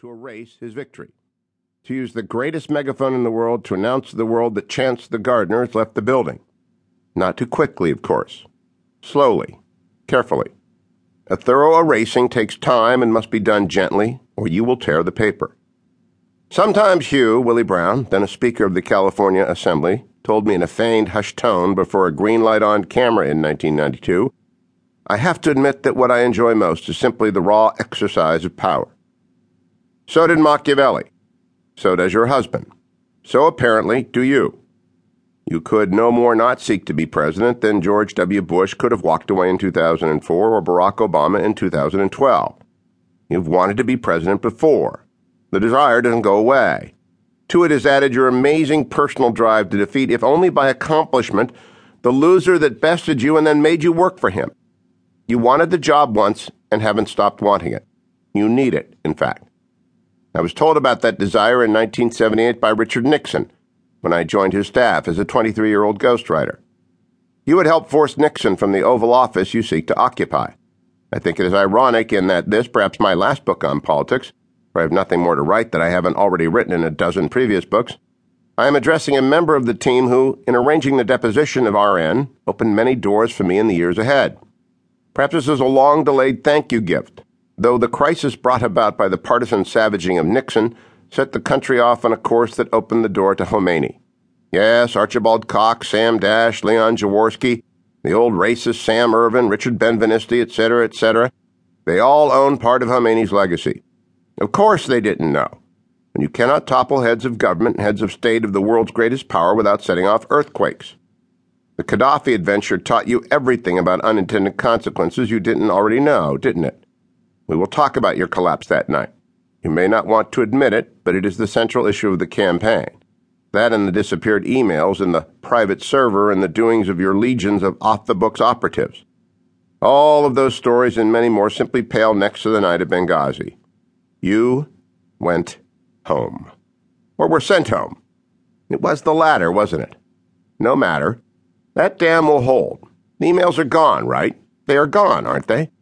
to erase his victory. To use the greatest megaphone in the world to announce to the world that Chance the gardener has left the building. Not too quickly, of course. Slowly, carefully. A thorough erasing takes time and must be done gently, or you will tear the paper. Sometimes Hugh, Willie Brown, then a Speaker of the California Assembly, told me in a feigned hushed tone before a green light on camera in 1992, I have to admit that what I enjoy most is simply the raw exercise of power. So did Machiavelli. So does your husband. So apparently do you. You could no more not seek to be president than George W. Bush could have walked away in 2004 or Barack Obama in 2012. You've wanted to be president before. The desire doesn't go away. To it is added your amazing personal drive to defeat, if only by accomplishment, the loser that bested you and then made you work for him. You wanted the job once and haven't stopped wanting it. You need it, in fact. I was told about that desire in 1978 by Richard Nixon when I joined his staff as a 23 year old ghostwriter. You had helped force Nixon from the Oval Office you seek to occupy. I think it is ironic in that this, perhaps my last book on politics, for I have nothing more to write that I haven't already written in a dozen previous books, I am addressing a member of the team who, in arranging the deposition of RN, opened many doors for me in the years ahead. Perhaps this is a long delayed thank you gift though the crisis brought about by the partisan savaging of Nixon set the country off on a course that opened the door to Khomeini. Yes, Archibald Cox, Sam Dash, Leon Jaworski, the old racist Sam Ervin, Richard Benveniste, etc., etc., they all own part of Khomeini's legacy. Of course they didn't know. And you cannot topple heads of government and heads of state of the world's greatest power without setting off earthquakes. The Gaddafi adventure taught you everything about unintended consequences you didn't already know, didn't it? We will talk about your collapse that night. You may not want to admit it, but it is the central issue of the campaign. That and the disappeared emails and the private server and the doings of your legions of off the books operatives. All of those stories and many more simply pale next to the night of Benghazi. You went home. Or were sent home. It was the latter, wasn't it? No matter. That dam will hold. The emails are gone, right? They are gone, aren't they?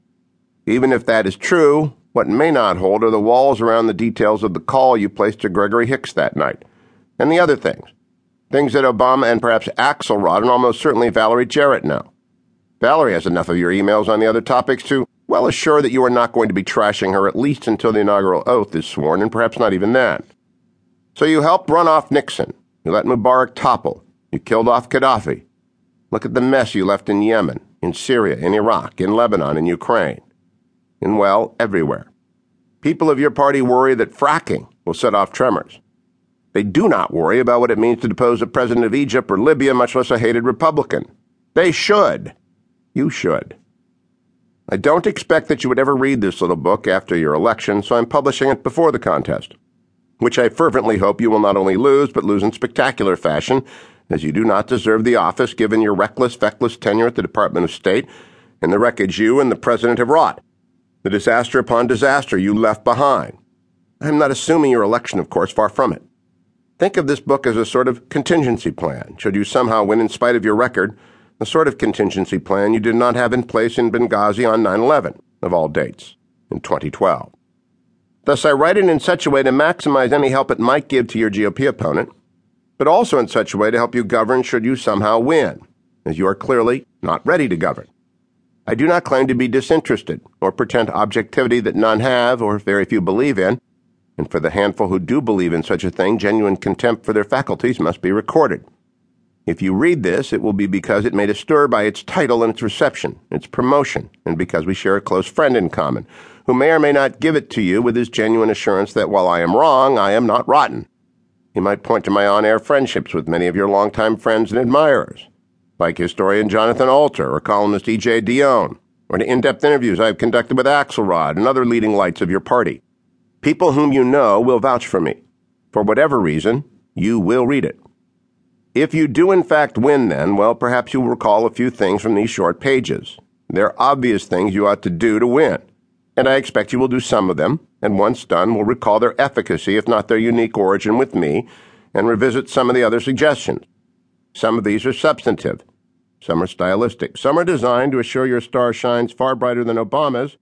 Even if that is true, what may not hold are the walls around the details of the call you placed to Gregory Hicks that night, and the other things. Things that Obama and perhaps Axelrod and almost certainly Valerie Jarrett know. Valerie has enough of your emails on the other topics to well assure that you are not going to be trashing her at least until the inaugural oath is sworn, and perhaps not even then. So you helped run off Nixon. You let Mubarak topple. You killed off Gaddafi. Look at the mess you left in Yemen, in Syria, in Iraq, in Lebanon, in Ukraine and well, everywhere. People of your party worry that fracking will set off tremors. They do not worry about what it means to depose a president of Egypt or Libya, much less a hated Republican. They should. You should. I don't expect that you would ever read this little book after your election, so I'm publishing it before the contest, which I fervently hope you will not only lose, but lose in spectacular fashion, as you do not deserve the office given your reckless, feckless tenure at the Department of State and the wreckage you and the President have wrought the disaster upon disaster you left behind. I am not assuming your election, of course, far from it. Think of this book as a sort of contingency plan, should you somehow win in spite of your record, the sort of contingency plan you did not have in place in Benghazi on 9 11, of all dates, in 2012. Thus, I write it in such a way to maximize any help it might give to your GOP opponent, but also in such a way to help you govern should you somehow win, as you are clearly not ready to govern. I do not claim to be disinterested or pretend objectivity that none have or very few believe in, and for the handful who do believe in such a thing, genuine contempt for their faculties must be recorded. If you read this, it will be because it made a stir by its title and its reception, its promotion, and because we share a close friend in common, who may or may not give it to you with his genuine assurance that while I am wrong, I am not rotten. He might point to my on air friendships with many of your longtime friends and admirers like historian Jonathan Alter or columnist E.J. Dionne, or to in depth interviews I've conducted with Axelrod and other leading lights of your party. People whom you know will vouch for me. For whatever reason, you will read it. If you do in fact win, then, well, perhaps you'll recall a few things from these short pages. They're obvious things you ought to do to win, and I expect you will do some of them, and once done, will recall their efficacy, if not their unique origin, with me, and revisit some of the other suggestions. Some of these are substantive, some are stylistic. Some are designed to assure your star shines far brighter than Obama's,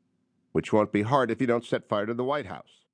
which won't be hard if you don't set fire to the White House.